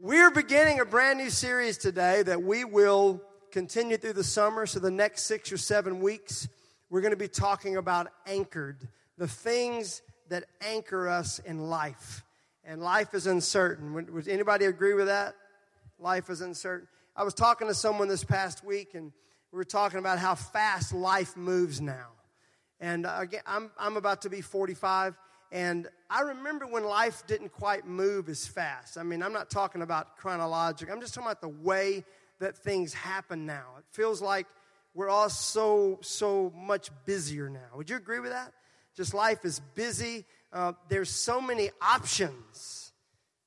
We're beginning a brand new series today that we will continue through the summer. So, the next six or seven weeks, we're going to be talking about anchored, the things that anchor us in life. And life is uncertain. Would anybody agree with that? Life is uncertain. I was talking to someone this past week, and we were talking about how fast life moves now. And uh, again, I'm, I'm about to be 45, and I remember when life didn't quite move as fast. I mean, I'm not talking about chronological, I'm just talking about the way that things happen now. It feels like we're all so, so much busier now. Would you agree with that? Just life is busy. Uh, there's so many options,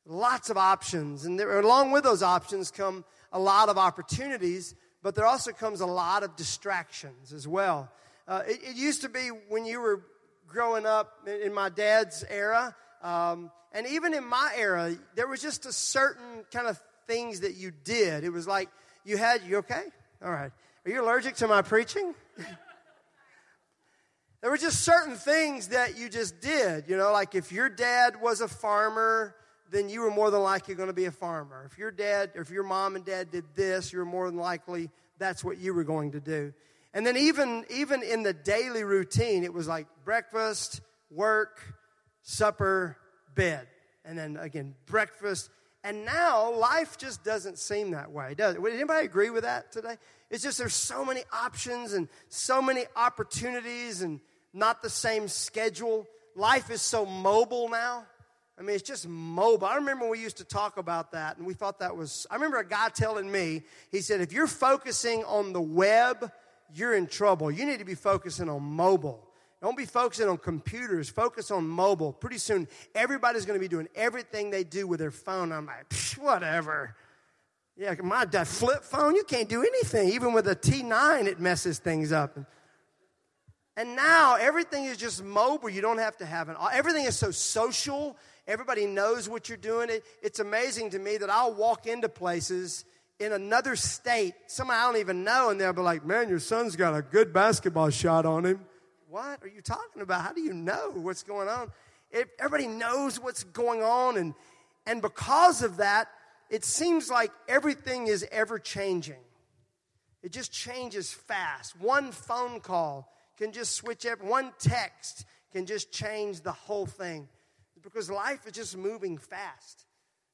lots of options. And there, along with those options come a lot of opportunities, but there also comes a lot of distractions as well. Uh, it, it, used to be when you were growing up in my dad's era, um, and even in my era, there was just a certain kind of things that you did. It was like you had, you okay? All right. Are you allergic to my preaching? there were just certain things that you just did. You know, like if your dad was a farmer, then you were more than likely going to be a farmer. If your dad, or if your mom and dad did this, you're more than likely that's what you were going to do. And then even, even in the daily routine, it was like breakfast, work, supper, bed. And then again, breakfast. And now life just doesn't seem that way, does it? Would anybody agree with that today? It's just there's so many options and so many opportunities and not the same schedule. Life is so mobile now. I mean, it's just mobile. I remember we used to talk about that, and we thought that was. I remember a guy telling me, he said, if you're focusing on the web you're in trouble. You need to be focusing on mobile. Don't be focusing on computers. Focus on mobile. Pretty soon, everybody's going to be doing everything they do with their phone. I'm like, whatever. Yeah, my flip phone, you can't do anything. Even with a T9, it messes things up. And now everything is just mobile. You don't have to have an. Everything is so social. Everybody knows what you're doing. It, it's amazing to me that I'll walk into places in another state, someone I don't even know, and they'll be like, Man, your son's got a good basketball shot on him. What are you talking about? How do you know what's going on? Everybody knows what's going on, and, and because of that, it seems like everything is ever changing. It just changes fast. One phone call can just switch every, one text can just change the whole thing because life is just moving fast.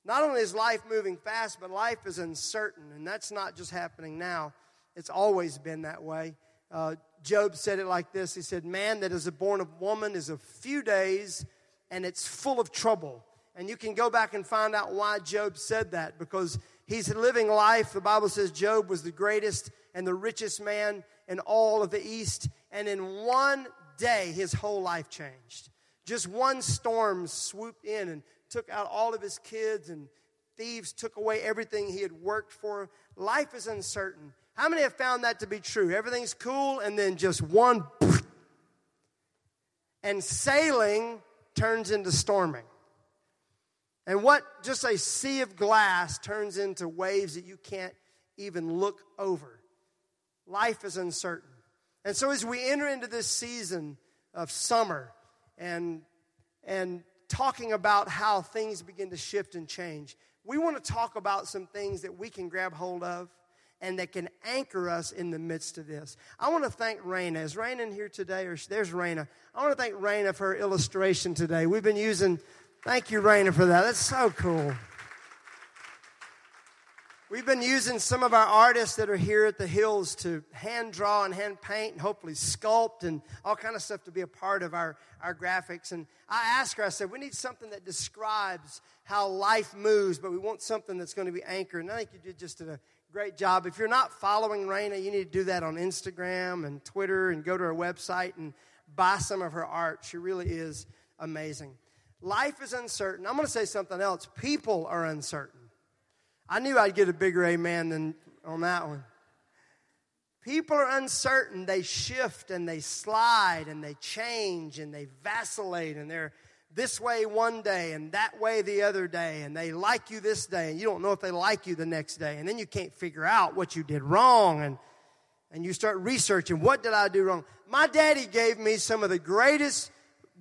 Not only is life moving fast, but life is uncertain. And that's not just happening now, it's always been that way. Uh, Job said it like this He said, Man that is born of woman is a few days and it's full of trouble. And you can go back and find out why Job said that because he's living life. The Bible says Job was the greatest and the richest man in all of the East. And in one day, his whole life changed. Just one storm swooped in and took out all of his kids, and thieves took away everything he had worked for. Life is uncertain. How many have found that to be true? Everything's cool, and then just one, and sailing turns into storming. And what just a sea of glass turns into waves that you can't even look over. Life is uncertain. And so as we enter into this season of summer and and talking about how things begin to shift and change. We want to talk about some things that we can grab hold of and that can anchor us in the midst of this. I want to thank Raina. Is Raina in here today? Or there's Raina. I want to thank Raina for her illustration today. We've been using, thank you, Raina, for that. That's so cool. We've been using some of our artists that are here at the Hills to hand draw and hand paint and hopefully sculpt and all kind of stuff to be a part of our, our graphics. And I asked her, I said, we need something that describes how life moves, but we want something that's going to be anchored. And I think you did just a great job. If you're not following Raina, you need to do that on Instagram and Twitter and go to her website and buy some of her art. She really is amazing. Life is uncertain. I'm going to say something else. People are uncertain. I knew I'd get a bigger amen than on that one. People are uncertain. They shift and they slide and they change and they vacillate and they're this way one day and that way the other day and they like you this day and you don't know if they like you the next day and then you can't figure out what you did wrong and and you start researching what did I do wrong. My daddy gave me some of the greatest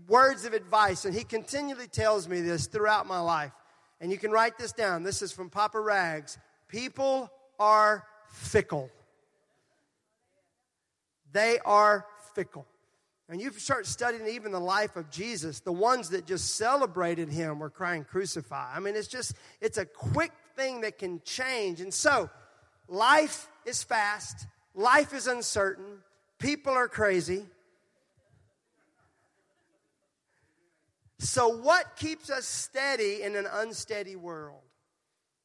words of advice and he continually tells me this throughout my life. And you can write this down. This is from Papa Rags. People are fickle. They are fickle. And you start studying even the life of Jesus, the ones that just celebrated him were crying, crucify. I mean, it's just, it's a quick thing that can change. And so, life is fast, life is uncertain, people are crazy. So, what keeps us steady in an unsteady world?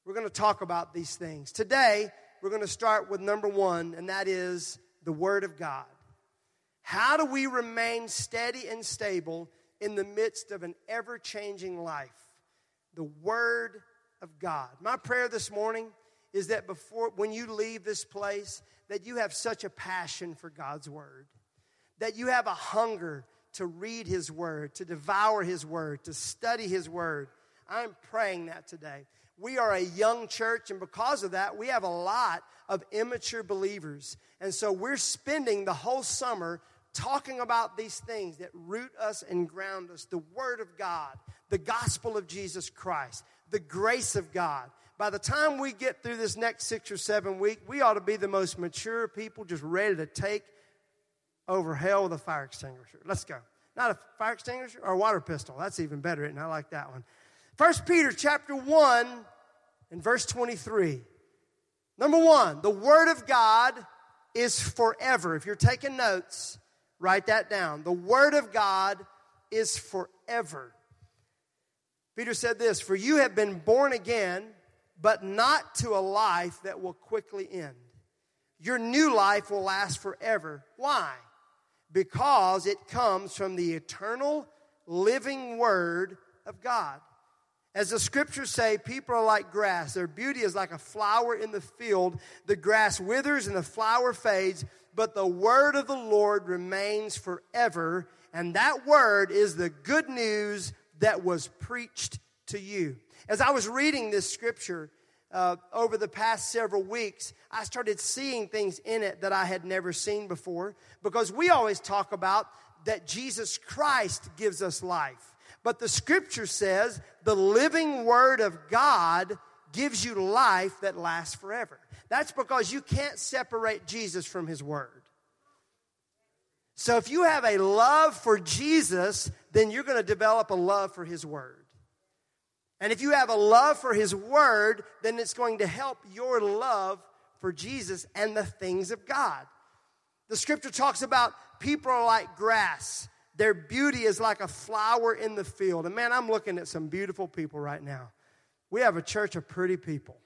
We're going to talk about these things. Today, we're going to start with number one, and that is the Word of God. How do we remain steady and stable in the midst of an ever changing life? The Word of God. My prayer this morning is that before, when you leave this place, that you have such a passion for God's Word, that you have a hunger to read His Word, to devour His Word, to study His Word. I'm praying that today. We are a young church, and because of that, we have a lot of immature believers. And so we're spending the whole summer talking about these things that root us and ground us the Word of God, the gospel of Jesus Christ, the grace of God. By the time we get through this next six or seven weeks, we ought to be the most mature people just ready to take over hell with a fire extinguisher. Let's go. Not a fire extinguisher or a water pistol. That's even better, and I like that one. First Peter chapter 1 and verse 23. Number one, the Word of God is forever. If you're taking notes, write that down. The Word of God is forever. Peter said this For you have been born again, but not to a life that will quickly end. Your new life will last forever. Why? Because it comes from the eternal, living Word of God. As the scriptures say, people are like grass. Their beauty is like a flower in the field. The grass withers and the flower fades, but the word of the Lord remains forever. And that word is the good news that was preached to you. As I was reading this scripture uh, over the past several weeks, I started seeing things in it that I had never seen before because we always talk about that Jesus Christ gives us life. But the scripture says the living word of God gives you life that lasts forever. That's because you can't separate Jesus from his word. So if you have a love for Jesus, then you're going to develop a love for his word. And if you have a love for his word, then it's going to help your love for Jesus and the things of God. The scripture talks about people are like grass. Their beauty is like a flower in the field. And man, I'm looking at some beautiful people right now. We have a church of pretty people,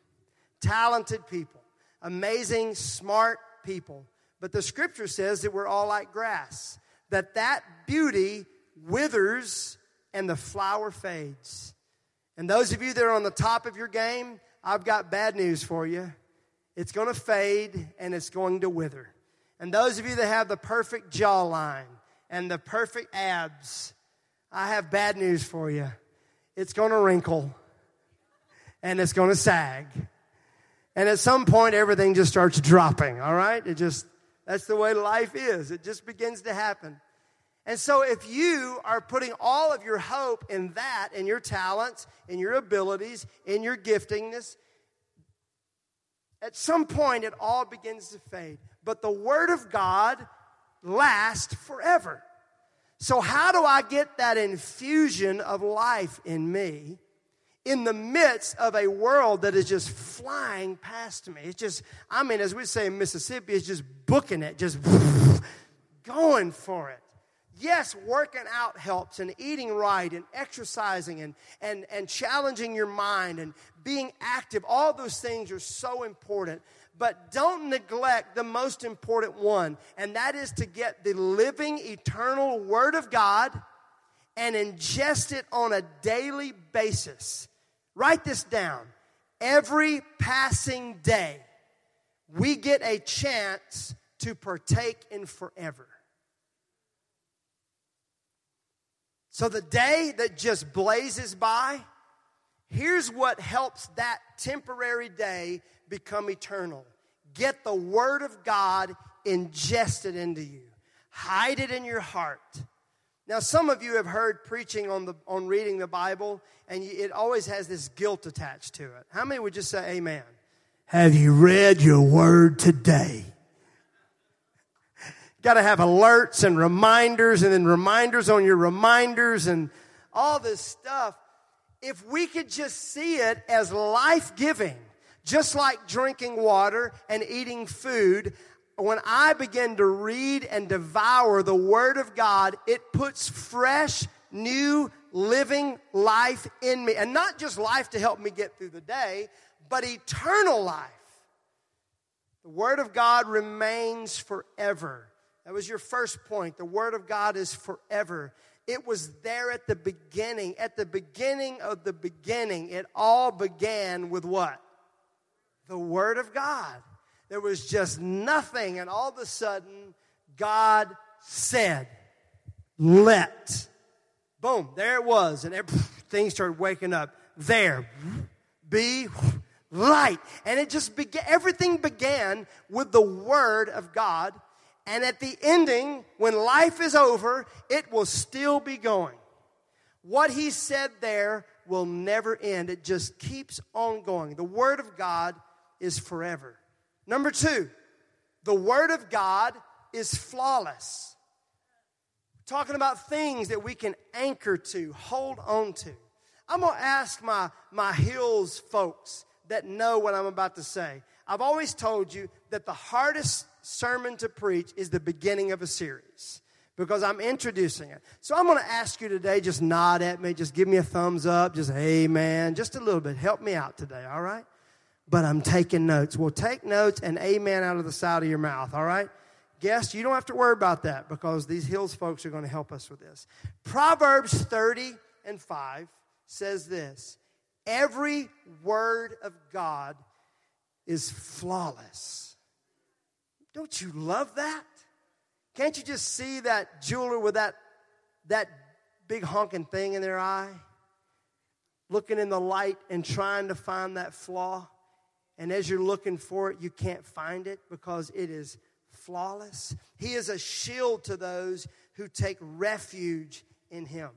talented people, amazing, smart people. But the scripture says that we're all like grass, that that beauty withers and the flower fades. And those of you that are on the top of your game, I've got bad news for you. It's going to fade and it's going to wither. And those of you that have the perfect jawline, and the perfect abs, I have bad news for you. It's going to wrinkle and it's going to sag. And at some point, everything just starts dropping, all right? It just, that's the way life is. It just begins to happen. And so, if you are putting all of your hope in that, in your talents, in your abilities, in your giftingness, at some point it all begins to fade. But the Word of God lasts forever. So, how do I get that infusion of life in me in the midst of a world that is just flying past me? It's just, I mean, as we say in Mississippi, it's just booking it, just going for it. Yes, working out helps and eating right and exercising and, and, and challenging your mind and being active. All those things are so important. But don't neglect the most important one, and that is to get the living, eternal Word of God and ingest it on a daily basis. Write this down. Every passing day, we get a chance to partake in forever. So the day that just blazes by, here's what helps that temporary day become eternal. Get the Word of God ingested into you, hide it in your heart. Now, some of you have heard preaching on, the, on reading the Bible, and it always has this guilt attached to it. How many would just say amen? Have you read your word today? Got to have alerts and reminders, and then reminders on your reminders, and all this stuff. If we could just see it as life giving, just like drinking water and eating food, when I begin to read and devour the Word of God, it puts fresh, new, living life in me. And not just life to help me get through the day, but eternal life. The Word of God remains forever. That was your first point. The Word of God is forever. It was there at the beginning. At the beginning of the beginning, it all began with what? The Word of God. There was just nothing, and all of a sudden, God said, Let. Boom, there it was, and things started waking up. There, be light. And it just began, everything began with the Word of God. And at the ending, when life is over, it will still be going. What He said there will never end, it just keeps on going. The Word of God is forever. Number two, the Word of God is flawless. talking about things that we can anchor to, hold on to. I'm going to ask my, my Hills folks that know what I'm about to say. I've always told you that the hardest sermon to preach is the beginning of a series because I'm introducing it. So I'm going to ask you today, just nod at me, just give me a thumbs up, just amen, just a little bit. Help me out today, all right? but I'm taking notes. Well, take notes and amen out of the side of your mouth, all right? Guests, you don't have to worry about that because these Hills folks are going to help us with this. Proverbs 30 and 5 says this Every word of God is flawless. Don't you love that? Can't you just see that jeweler with that, that big honking thing in their eye? Looking in the light and trying to find that flaw? And as you're looking for it, you can't find it because it is flawless. He is a shield to those who take refuge in Him.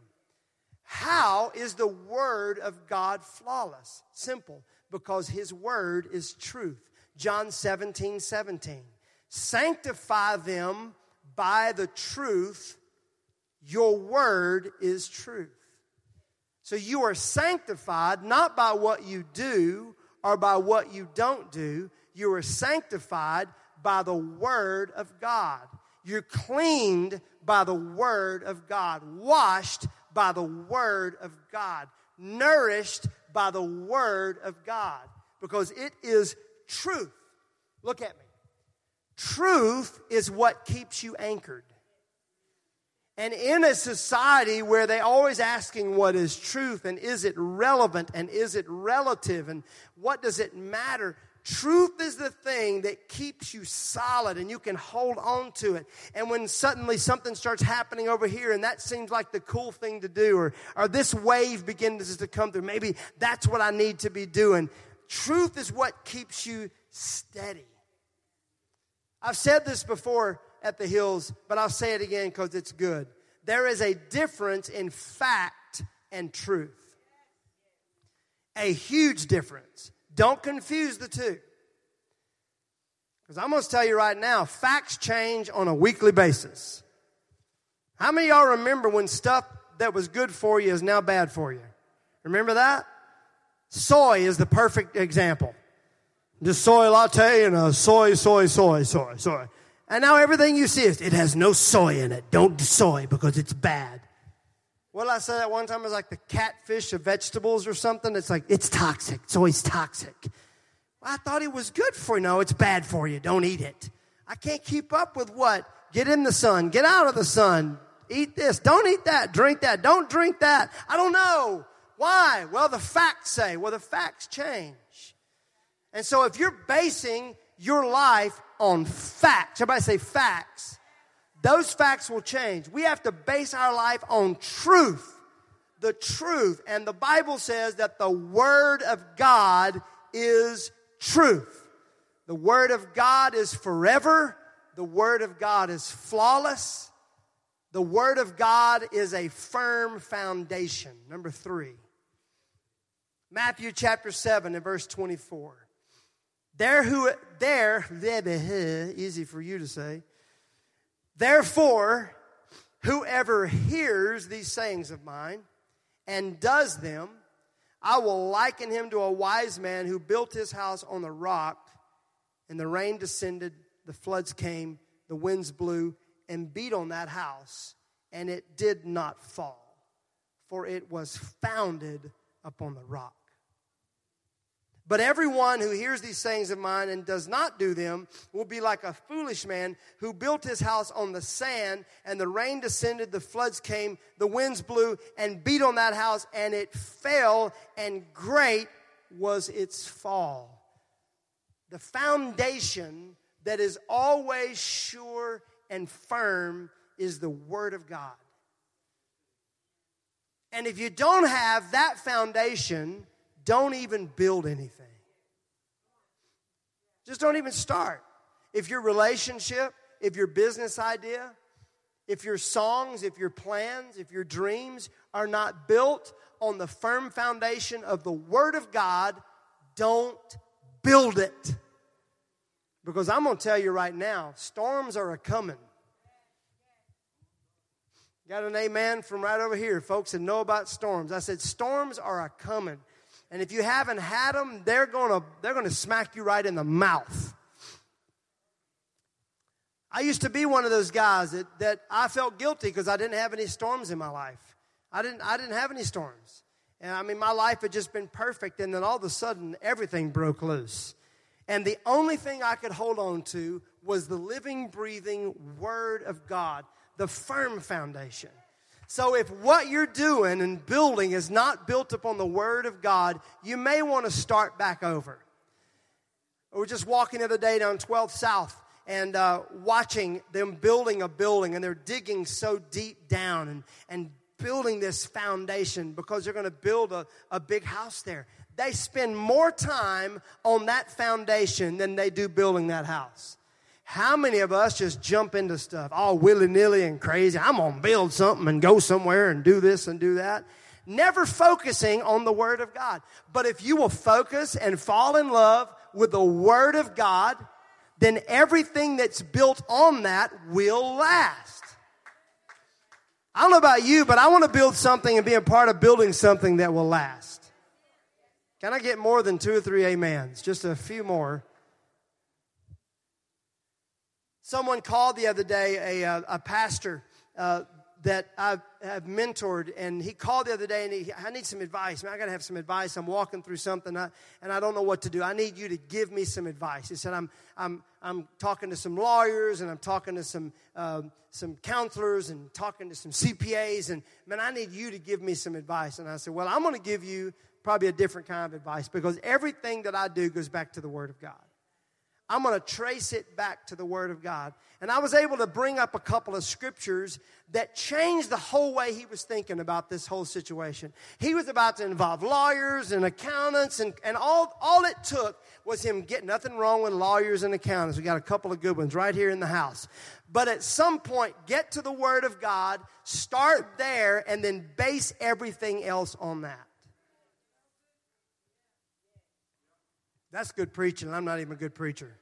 How is the Word of God flawless? Simple, because His Word is truth. John 17, 17. Sanctify them by the truth. Your Word is truth. So you are sanctified not by what you do or by what you don't do. You are sanctified by the Word of God. You're cleaned by the Word of God, washed by the Word of God, nourished by the Word of God, because it is truth. Look at me. Truth is what keeps you anchored. And in a society where they're always asking what is truth and is it relevant and is it relative and what does it matter, truth is the thing that keeps you solid and you can hold on to it. And when suddenly something starts happening over here and that seems like the cool thing to do or, or this wave begins to come through, maybe that's what I need to be doing. Truth is what keeps you steady. I've said this before at the hills, but I'll say it again because it's good. There is a difference in fact and truth. A huge difference. Don't confuse the two. Because I'm going to tell you right now, facts change on a weekly basis. How many y'all remember when stuff that was good for you is now bad for you? Remember that? Soy is the perfect example. Just soy latte and a soy, soy, soy, soy, soy. And now everything you see is, it has no soy in it. Don't soy because it's bad. What did I say that one time? It was like the catfish of vegetables or something. It's like, it's toxic. Soy's toxic. Well, I thought it was good for you. No, it's bad for you. Don't eat it. I can't keep up with what? Get in the sun. Get out of the sun. Eat this. Don't eat that. Drink that. Don't drink that. I don't know. Why? Well, the facts say. Well, the facts change. And so if you're basing your life on facts. Everybody say facts. Those facts will change. We have to base our life on truth. The truth. And the Bible says that the Word of God is truth. The Word of God is forever. The Word of God is flawless. The Word of God is a firm foundation. Number three, Matthew chapter 7 and verse 24. There who, there, easy for you to say. Therefore, whoever hears these sayings of mine and does them, I will liken him to a wise man who built his house on the rock, and the rain descended, the floods came, the winds blew, and beat on that house, and it did not fall, for it was founded upon the rock. But everyone who hears these sayings of mine and does not do them will be like a foolish man who built his house on the sand, and the rain descended, the floods came, the winds blew and beat on that house, and it fell, and great was its fall. The foundation that is always sure and firm is the Word of God. And if you don't have that foundation, don't even build anything. Just don't even start. If your relationship, if your business idea, if your songs, if your plans, if your dreams are not built on the firm foundation of the Word of God, don't build it. Because I'm going to tell you right now, storms are a coming. Got an amen from right over here, folks that know about storms. I said, storms are a coming. And if you haven't had them, they're going to they're going to smack you right in the mouth. I used to be one of those guys that, that I felt guilty because I didn't have any storms in my life. I didn't, I didn't have any storms. And I mean, my life had just been perfect, and then all of a sudden, everything broke loose. And the only thing I could hold on to was the living, breathing Word of God, the firm foundation. So, if what you're doing and building is not built upon the Word of God, you may want to start back over. We were just walking the other day down 12th South and uh, watching them building a building, and they're digging so deep down and, and building this foundation because they're going to build a, a big house there. They spend more time on that foundation than they do building that house. How many of us just jump into stuff all willy nilly and crazy? I'm going to build something and go somewhere and do this and do that. Never focusing on the Word of God. But if you will focus and fall in love with the Word of God, then everything that's built on that will last. I don't know about you, but I want to build something and be a part of building something that will last. Can I get more than two or three amens? Just a few more. Someone called the other day, a, uh, a pastor uh, that I have mentored, and he called the other day and he, I need some advice. Man, I got to have some advice. I'm walking through something I, and I don't know what to do. I need you to give me some advice. He said, I'm, I'm, I'm talking to some lawyers and I'm talking to some, um, some counselors and talking to some CPAs, and man, I need you to give me some advice. And I said, Well, I'm going to give you probably a different kind of advice because everything that I do goes back to the Word of God. I'm going to trace it back to the Word of God. And I was able to bring up a couple of scriptures that changed the whole way he was thinking about this whole situation. He was about to involve lawyers and accountants, and, and all, all it took was him getting nothing wrong with lawyers and accountants. We got a couple of good ones right here in the house. But at some point, get to the Word of God, start there, and then base everything else on that. That's good preaching. I'm not even a good preacher.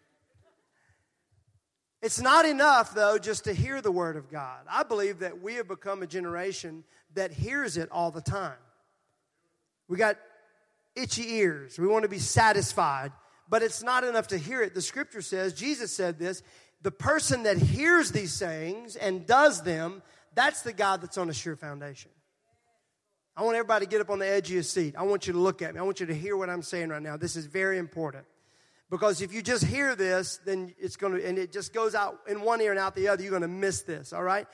It's not enough, though, just to hear the Word of God. I believe that we have become a generation that hears it all the time. We got itchy ears. We want to be satisfied, but it's not enough to hear it. The scripture says, Jesus said this the person that hears these sayings and does them, that's the God that's on a sure foundation. I want everybody to get up on the edge of your seat. I want you to look at me. I want you to hear what I'm saying right now. This is very important. Because if you just hear this, then it's going to, and it just goes out in one ear and out the other, you're going to miss this, all right?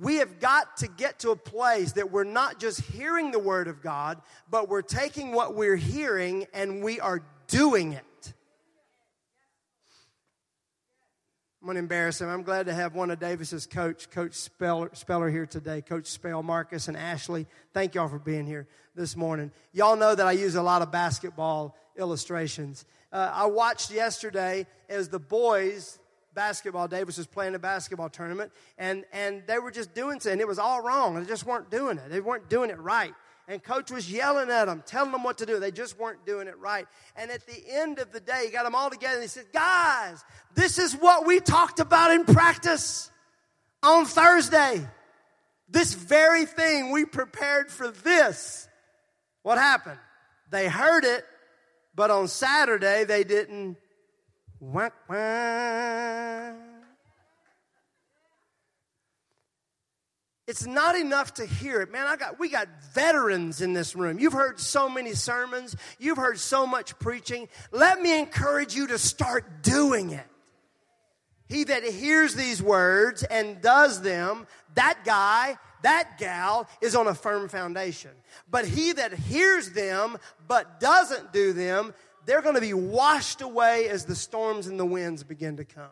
We have got to get to a place that we're not just hearing the Word of God, but we're taking what we're hearing and we are doing it. I'm going to embarrass him. I'm glad to have one of Davis's coach, Coach Speller, Speller, here today. Coach Spell, Marcus, and Ashley. Thank y'all for being here this morning. Y'all know that I use a lot of basketball illustrations. Uh, I watched yesterday as the boys basketball. Davis was playing a basketball tournament, and, and they were just doing something. It was all wrong. They just weren't doing it. They weren't doing it right. And coach was yelling at them, telling them what to do. They just weren't doing it right. And at the end of the day, he got them all together and he said, Guys, this is what we talked about in practice on Thursday. This very thing, we prepared for this. What happened? They heard it, but on Saturday they didn't. Wah, wah. It's not enough to hear it. Man, I got we got veterans in this room. You've heard so many sermons, you've heard so much preaching. Let me encourage you to start doing it. He that hears these words and does them, that guy, that gal is on a firm foundation. But he that hears them but doesn't do them, they're going to be washed away as the storms and the winds begin to come.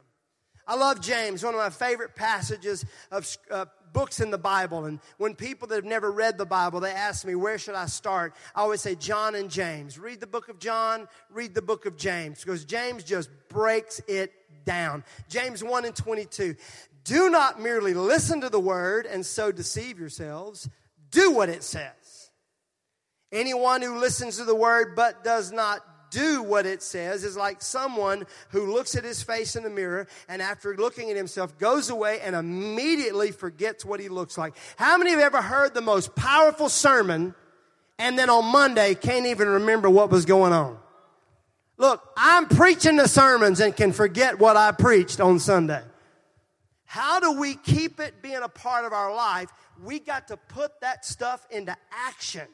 I love James, one of my favorite passages of uh, books in the Bible. And when people that have never read the Bible, they ask me, where should I start? I always say John and James. Read the book of John, read the book of James, because James just breaks it down. James 1 and 22. Do not merely listen to the word and so deceive yourselves. Do what it says. Anyone who listens to the word but does not do what it says is like someone who looks at his face in the mirror and after looking at himself goes away and immediately forgets what he looks like. How many have ever heard the most powerful sermon and then on Monday can't even remember what was going on? Look, I'm preaching the sermons and can forget what I preached on Sunday. How do we keep it being a part of our life? We got to put that stuff into action.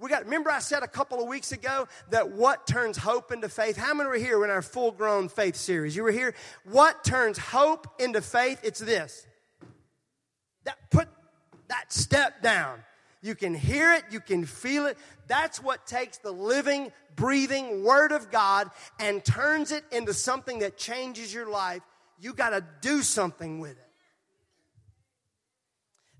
We got, remember I said a couple of weeks ago that what turns hope into faith? How many were here in our full grown faith series? You were here? What turns hope into faith? It's this. That put that step down. You can hear it, you can feel it. That's what takes the living, breathing Word of God and turns it into something that changes your life. You got to do something with it.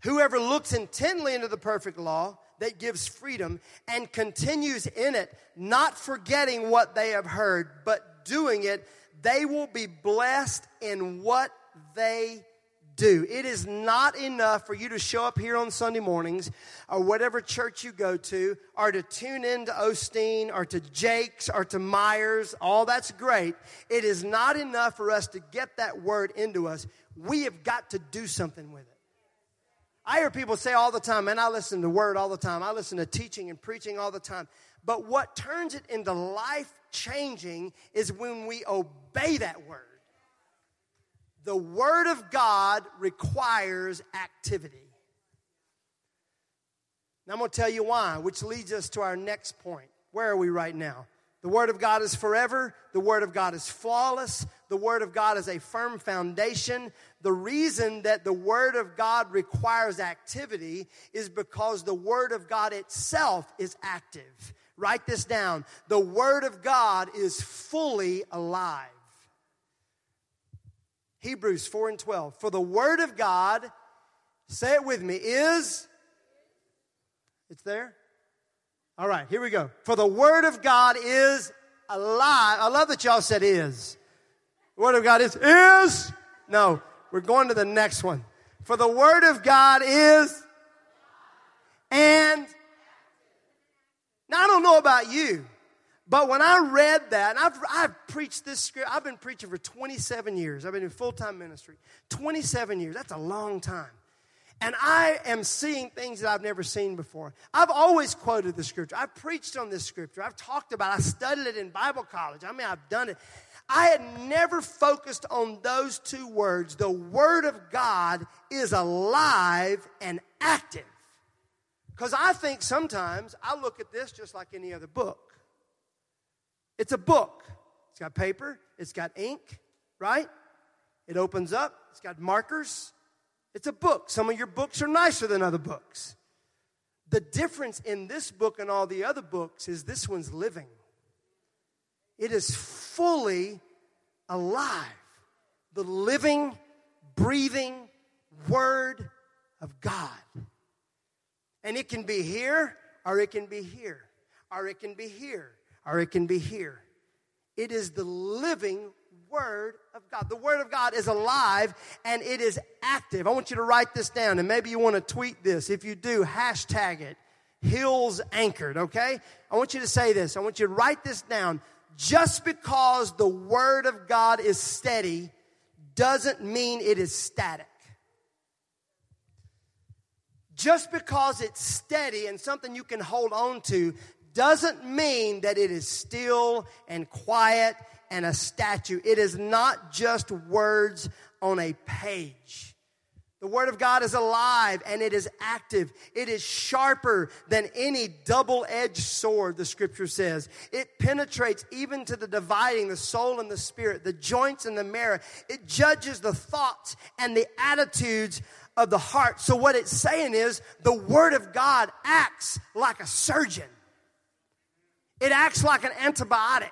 Whoever looks intently into the perfect law, that gives freedom and continues in it, not forgetting what they have heard, but doing it, they will be blessed in what they do. It is not enough for you to show up here on Sunday mornings or whatever church you go to or to tune in to Osteen or to Jakes or to Myers. All that's great. It is not enough for us to get that word into us. We have got to do something with it. I hear people say all the time, man, I listen to word all the time. I listen to teaching and preaching all the time. But what turns it into life changing is when we obey that word. The word of God requires activity. Now I'm going to tell you why, which leads us to our next point. Where are we right now? The Word of God is forever. The Word of God is flawless. The Word of God is a firm foundation. The reason that the Word of God requires activity is because the Word of God itself is active. Write this down. The Word of God is fully alive. Hebrews 4 and 12. For the Word of God, say it with me, is. It's there? All right, here we go. For the Word of God is alive. I love that y'all said is. The Word of God is, is. No, we're going to the next one. For the Word of God is, and. Now, I don't know about you, but when I read that, and I've, I've preached this script, I've been preaching for 27 years. I've been in full time ministry. 27 years, that's a long time. And I am seeing things that I've never seen before. I've always quoted the scripture. I've preached on this scripture. I've talked about it. I studied it in Bible college. I mean, I've done it. I had never focused on those two words. The Word of God is alive and active. Because I think sometimes I look at this just like any other book. It's a book. It's got paper, it's got ink, right? It opens up, it's got markers, it's a book. Some of your books are nicer than other books. The difference in this book and all the other books is this one's living. It is fully alive. The living, breathing Word of God. And it can be here, or it can be here, or it can be here, or it can be here. It is the living Word of God. The Word of God is alive and it is active. I want you to write this down and maybe you want to tweet this. If you do, hashtag it. Hills anchored, okay? I want you to say this. I want you to write this down. Just because the Word of God is steady doesn't mean it is static. Just because it's steady and something you can hold on to doesn't mean that it is still and quiet and a statue. It is not just words on a page. The Word of God is alive and it is active. It is sharper than any double edged sword, the scripture says. It penetrates even to the dividing the soul and the spirit, the joints and the marrow. It judges the thoughts and the attitudes of the heart. So, what it's saying is the Word of God acts like a surgeon, it acts like an antibiotic.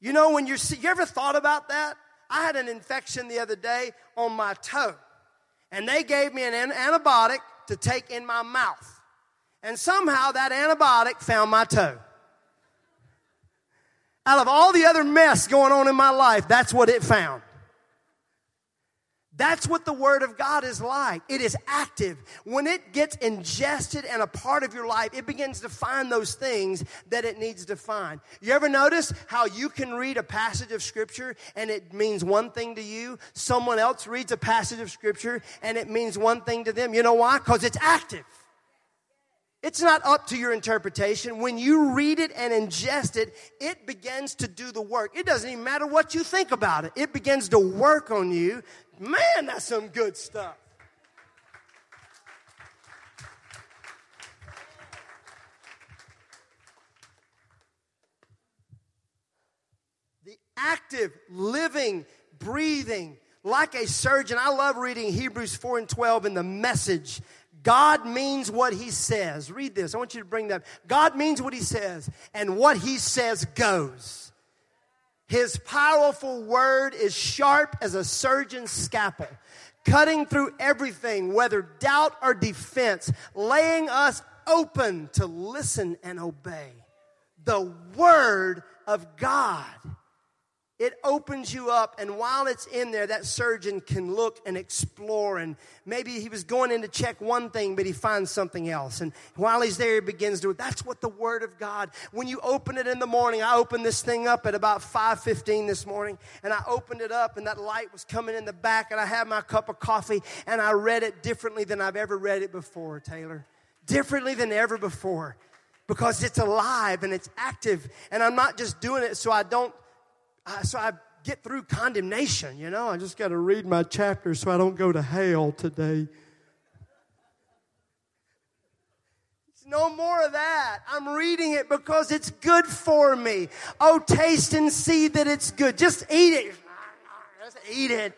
You know, when you're, you ever thought about that? I had an infection the other day on my toe, and they gave me an antibiotic to take in my mouth. And somehow that antibiotic found my toe. Out of all the other mess going on in my life, that's what it found. That's what the Word of God is like. It is active. When it gets ingested and a part of your life, it begins to find those things that it needs to find. You ever notice how you can read a passage of Scripture and it means one thing to you? Someone else reads a passage of Scripture and it means one thing to them. You know why? Because it's active. It's not up to your interpretation. When you read it and ingest it, it begins to do the work. It doesn't even matter what you think about it. It begins to work on you Man, that's some good stuff. The active, living, breathing, like a surgeon. I love reading Hebrews 4 and 12 in the message. God means what he says. Read this. I want you to bring that. God means what he says, and what he says goes. His powerful word is sharp as a surgeon's scalpel, cutting through everything, whether doubt or defense, laying us open to listen and obey. The word of God it opens you up, and while it's in there, that surgeon can look and explore. And maybe he was going in to check one thing, but he finds something else. And while he's there, he begins to. That's what the Word of God. When you open it in the morning, I opened this thing up at about five fifteen this morning, and I opened it up, and that light was coming in the back, and I had my cup of coffee, and I read it differently than I've ever read it before, Taylor. Differently than ever before, because it's alive and it's active, and I'm not just doing it so I don't uh, so I get through condemnation, you know. I just got to read my chapter so I don't go to hell today. No more of that. I'm reading it because it's good for me. Oh, taste and see that it's good. Just eat it. Just eat it.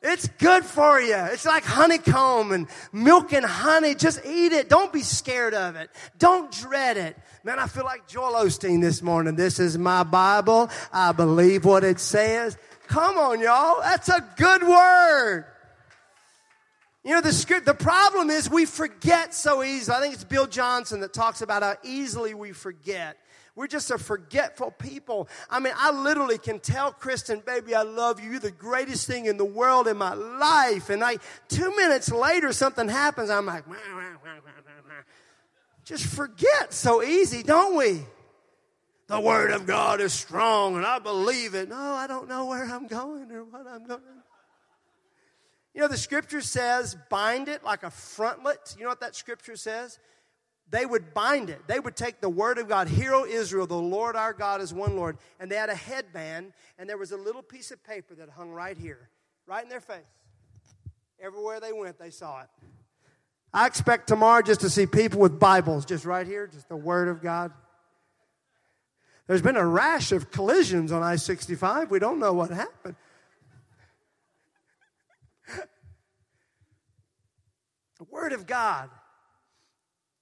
It's good for you. It's like honeycomb and milk and honey. Just eat it. Don't be scared of it. Don't dread it. Man, I feel like Joel Osteen this morning. This is my Bible. I believe what it says. Come on, y'all. That's a good word. You know, the script, the problem is we forget so easily. I think it's Bill Johnson that talks about how easily we forget. We're just a forgetful people. I mean, I literally can tell Kristen, baby, I love you. You're the greatest thing in the world in my life. And I, two minutes later, something happens. I'm like, wah, wah, wah, just forget so easy, don't we? The Word of God is strong and I believe it. No, I don't know where I'm going or what I'm going. You know, the scripture says, bind it like a frontlet. You know what that scripture says? They would bind it. They would take the word of God, Hear, O Israel, the Lord our God is one Lord. And they had a headband, and there was a little piece of paper that hung right here, right in their face. Everywhere they went, they saw it. I expect tomorrow just to see people with Bibles just right here, just the Word of God. There's been a rash of collisions on I 65. We don't know what happened. the Word of God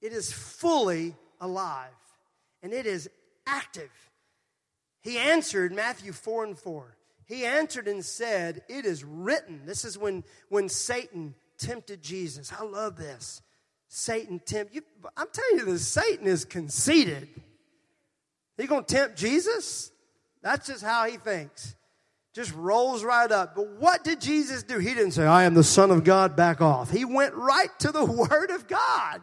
it is fully alive and it is active. He answered, Matthew 4 and 4. He answered and said, It is written. This is when, when Satan tempted Jesus. I love this. Satan tempt you. I'm telling you this, Satan is conceited. He gonna tempt Jesus? That's just how he thinks. Just rolls right up. But what did Jesus do? He didn't say, I am the Son of God, back off. He went right to the Word of God.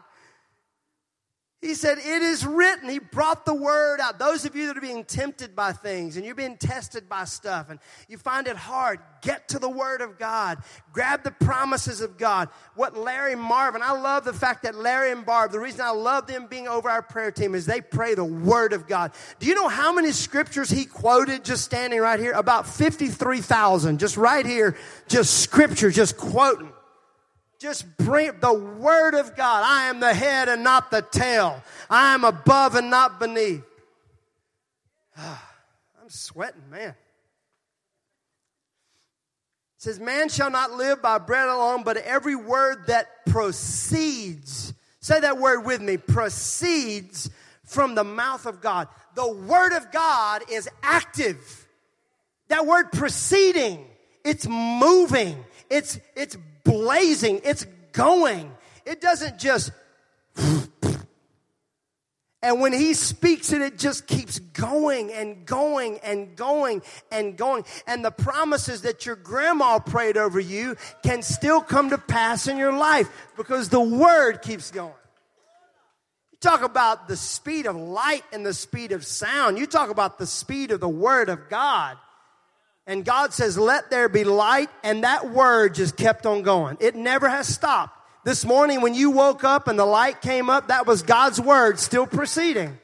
He said, It is written. He brought the word out. Those of you that are being tempted by things and you're being tested by stuff and you find it hard, get to the word of God. Grab the promises of God. What Larry Marvin, I love the fact that Larry and Barb, the reason I love them being over our prayer team is they pray the word of God. Do you know how many scriptures he quoted just standing right here? About 53,000, just right here, just scripture, just quoting. Just bring the word of God. I am the head and not the tail. I am above and not beneath. I'm sweating, man. It says, Man shall not live by bread alone, but every word that proceeds. Say that word with me proceeds from the mouth of God. The word of God is active. That word proceeding, it's moving, it's, it's blazing, it's going. It doesn't just. And when he speaks it, it just keeps going and going and going and going. And the promises that your grandma prayed over you can still come to pass in your life because the word keeps going. You talk about the speed of light and the speed of sound. You talk about the speed of the word of God. And God says, let there be light. And that word just kept on going. It never has stopped. This morning when you woke up and the light came up, that was God's word still proceeding.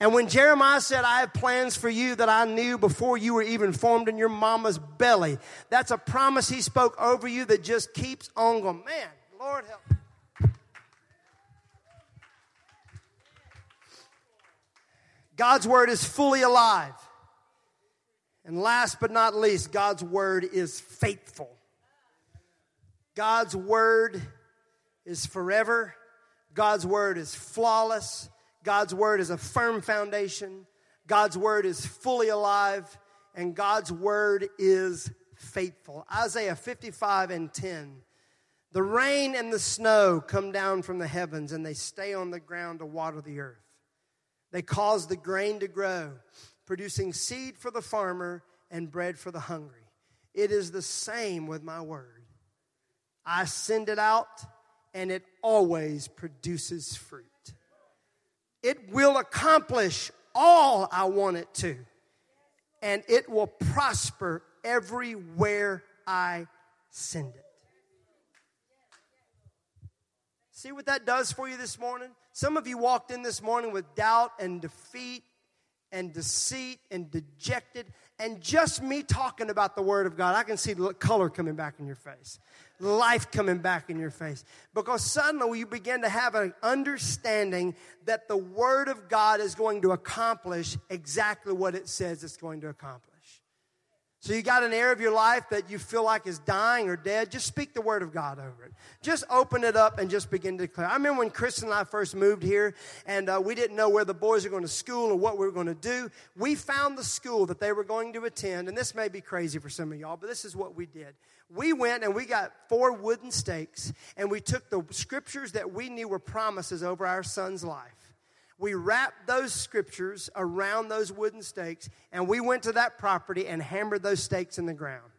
And when Jeremiah said, I have plans for you that I knew before you were even formed in your mama's belly, that's a promise he spoke over you that just keeps on going. Man, Lord help. God's word is fully alive. And last but not least, God's word is faithful. God's word is forever. God's word is flawless. God's word is a firm foundation. God's word is fully alive. And God's word is faithful. Isaiah 55 and 10. The rain and the snow come down from the heavens and they stay on the ground to water the earth. They cause the grain to grow producing seed for the farmer and bread for the hungry. It is the same with my word. I send it out, and it always produces fruit. It will accomplish all I want it to, and it will prosper everywhere I send it. See what that does for you this morning? Some of you walked in this morning with doubt and defeat and deceit and dejected. And just me talking about the Word of God, I can see the color coming back in your face, life coming back in your face. Because suddenly you begin to have an understanding that the Word of God is going to accomplish exactly what it says it's going to accomplish. So you got an area of your life that you feel like is dying or dead, just speak the word of God over it. Just open it up and just begin to declare. I remember when Chris and I first moved here and uh, we didn't know where the boys were going to school or what we were going to do. We found the school that they were going to attend, and this may be crazy for some of y'all, but this is what we did. We went and we got four wooden stakes and we took the scriptures that we knew were promises over our son's life we wrapped those scriptures around those wooden stakes, and we went to that property and hammered those stakes in the ground.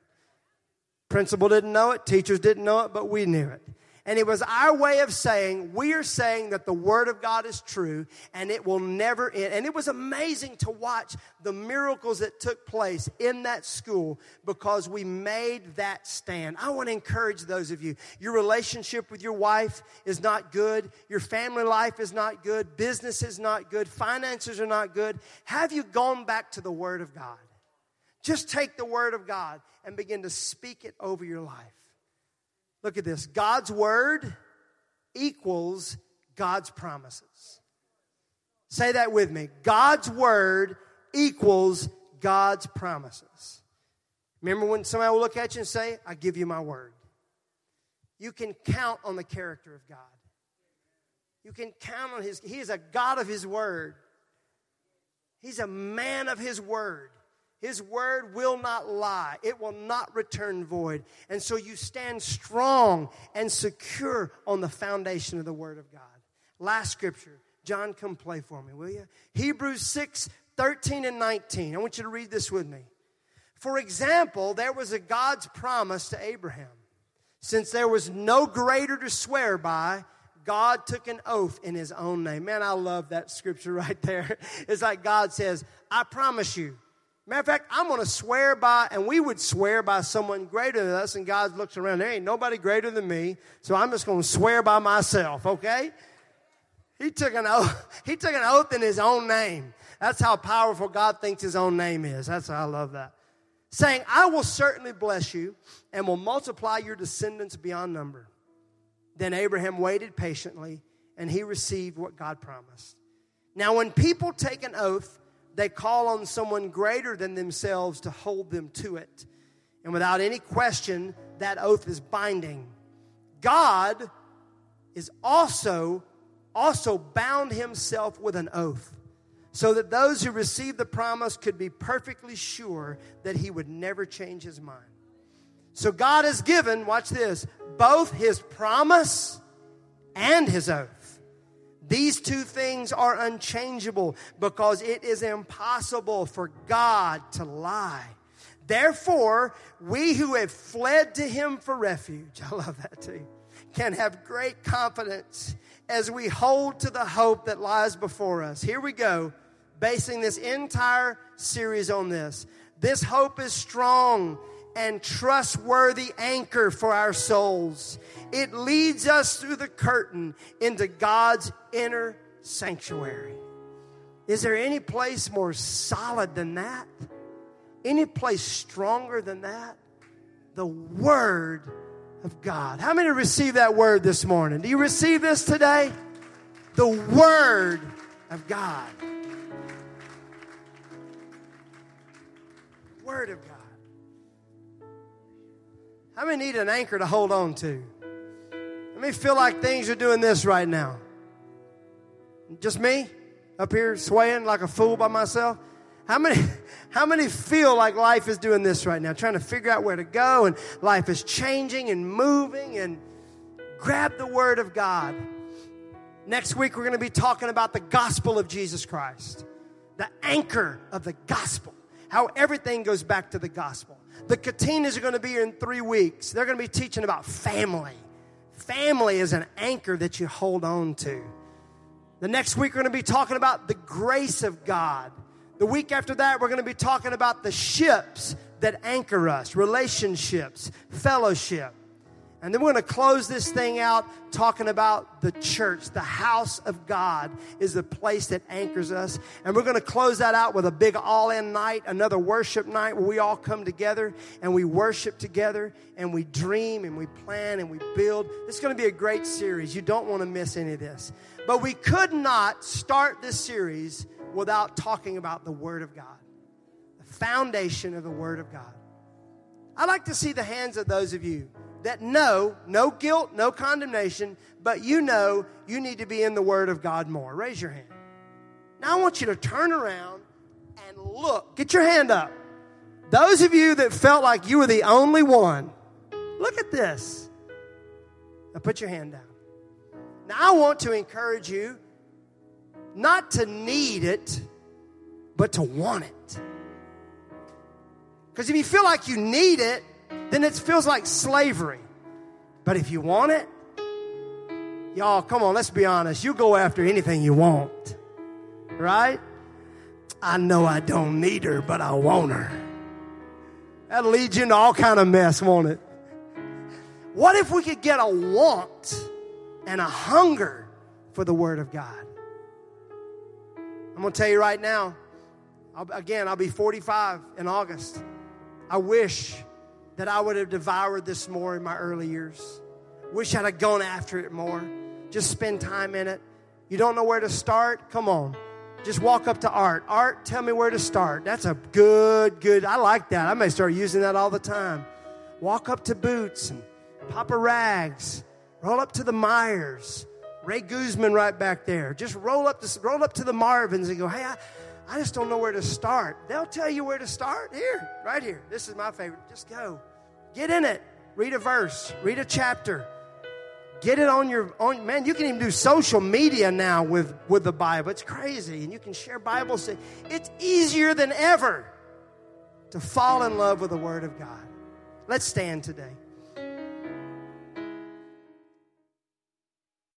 Principal didn't know it, teachers didn't know it, but we knew it. And it was our way of saying, we are saying that the Word of God is true and it will never end. And it was amazing to watch the miracles that took place in that school because we made that stand. I want to encourage those of you. Your relationship with your wife is not good. Your family life is not good. Business is not good. Finances are not good. Have you gone back to the Word of God? Just take the Word of God and begin to speak it over your life. Look at this God's word equals God's promises. Say that with me. God's word equals God's promises. Remember when somebody will look at you and say, I give you my word. You can count on the character of God. You can count on his, he is a God of his word. He's a man of his word. His word will not lie. It will not return void. And so you stand strong and secure on the foundation of the word of God. Last scripture. John, come play for me, will you? Hebrews 6 13 and 19. I want you to read this with me. For example, there was a God's promise to Abraham. Since there was no greater to swear by, God took an oath in his own name. Man, I love that scripture right there. It's like God says, I promise you. Matter of fact, I'm going to swear by, and we would swear by someone greater than us, and God looks around, there ain't nobody greater than me, so I'm just going to swear by myself, okay? He took an oath, he took an oath in his own name. That's how powerful God thinks his own name is. That's how I love that. Saying, I will certainly bless you and will multiply your descendants beyond number. Then Abraham waited patiently and he received what God promised. Now, when people take an oath, they call on someone greater than themselves to hold them to it. And without any question, that oath is binding. God is also also bound himself with an oath so that those who received the promise could be perfectly sure that he would never change his mind. So God has given, watch this, both his promise and his oath. These two things are unchangeable because it is impossible for God to lie. Therefore, we who have fled to him for refuge, I love that too, can have great confidence as we hold to the hope that lies before us. Here we go, basing this entire series on this. This hope is strong and trustworthy anchor for our souls. It leads us through the curtain into God's inner sanctuary. Is there any place more solid than that? Any place stronger than that? The Word of God. How many receive that word this morning? Do you receive this today? The Word of God. Word of God. How many need an anchor to hold on to? Let me feel like things are doing this right now. Just me up here swaying like a fool by myself. How many, how many feel like life is doing this right now? Trying to figure out where to go and life is changing and moving and grab the Word of God. Next week, we're going to be talking about the gospel of Jesus Christ, the anchor of the gospel, how everything goes back to the gospel. The Katinas are going to be here in three weeks. They're going to be teaching about family. Family is an anchor that you hold on to. The next week, we're going to be talking about the grace of God the week after that, we're going to be talking about the ships that anchor us relationships, fellowship. And then we're going to close this thing out talking about the church. The house of God is the place that anchors us. And we're going to close that out with a big all in night, another worship night where we all come together and we worship together and we dream and we plan and we build. It's going to be a great series. You don't want to miss any of this. But we could not start this series without talking about the Word of God, the foundation of the Word of God. I like to see the hands of those of you that know, no guilt, no condemnation, but you know you need to be in the Word of God more. Raise your hand. Now I want you to turn around and look. Get your hand up. Those of you that felt like you were the only one, look at this. Now put your hand down. Now I want to encourage you not to need it, but to want it. Because if you feel like you need it, then it feels like slavery. But if you want it, y'all, come on, let's be honest. You go after anything you want, right? I know I don't need her, but I want her. That'll lead you into all kind of mess, won't it? What if we could get a want and a hunger for the Word of God? I'm going to tell you right now, I'll, again, I'll be 45 in August. I wish that I would have devoured this more in my early years. Wish I'd have gone after it more. Just spend time in it. You don't know where to start? Come on. Just walk up to Art. Art, tell me where to start. That's a good, good. I like that. I may start using that all the time. Walk up to Boots and Papa Rags. Roll up to the Myers. Ray Guzman right back there. Just roll up to, roll up to the Marvins and go, hey, I, I just don't know where to start. They'll tell you where to start. Here, right here. This is my favorite. Just go. Get in it. Read a verse. Read a chapter. Get it on your own. Man, you can even do social media now with, with the Bible. It's crazy. And you can share Bible. It's easier than ever to fall in love with the Word of God. Let's stand today.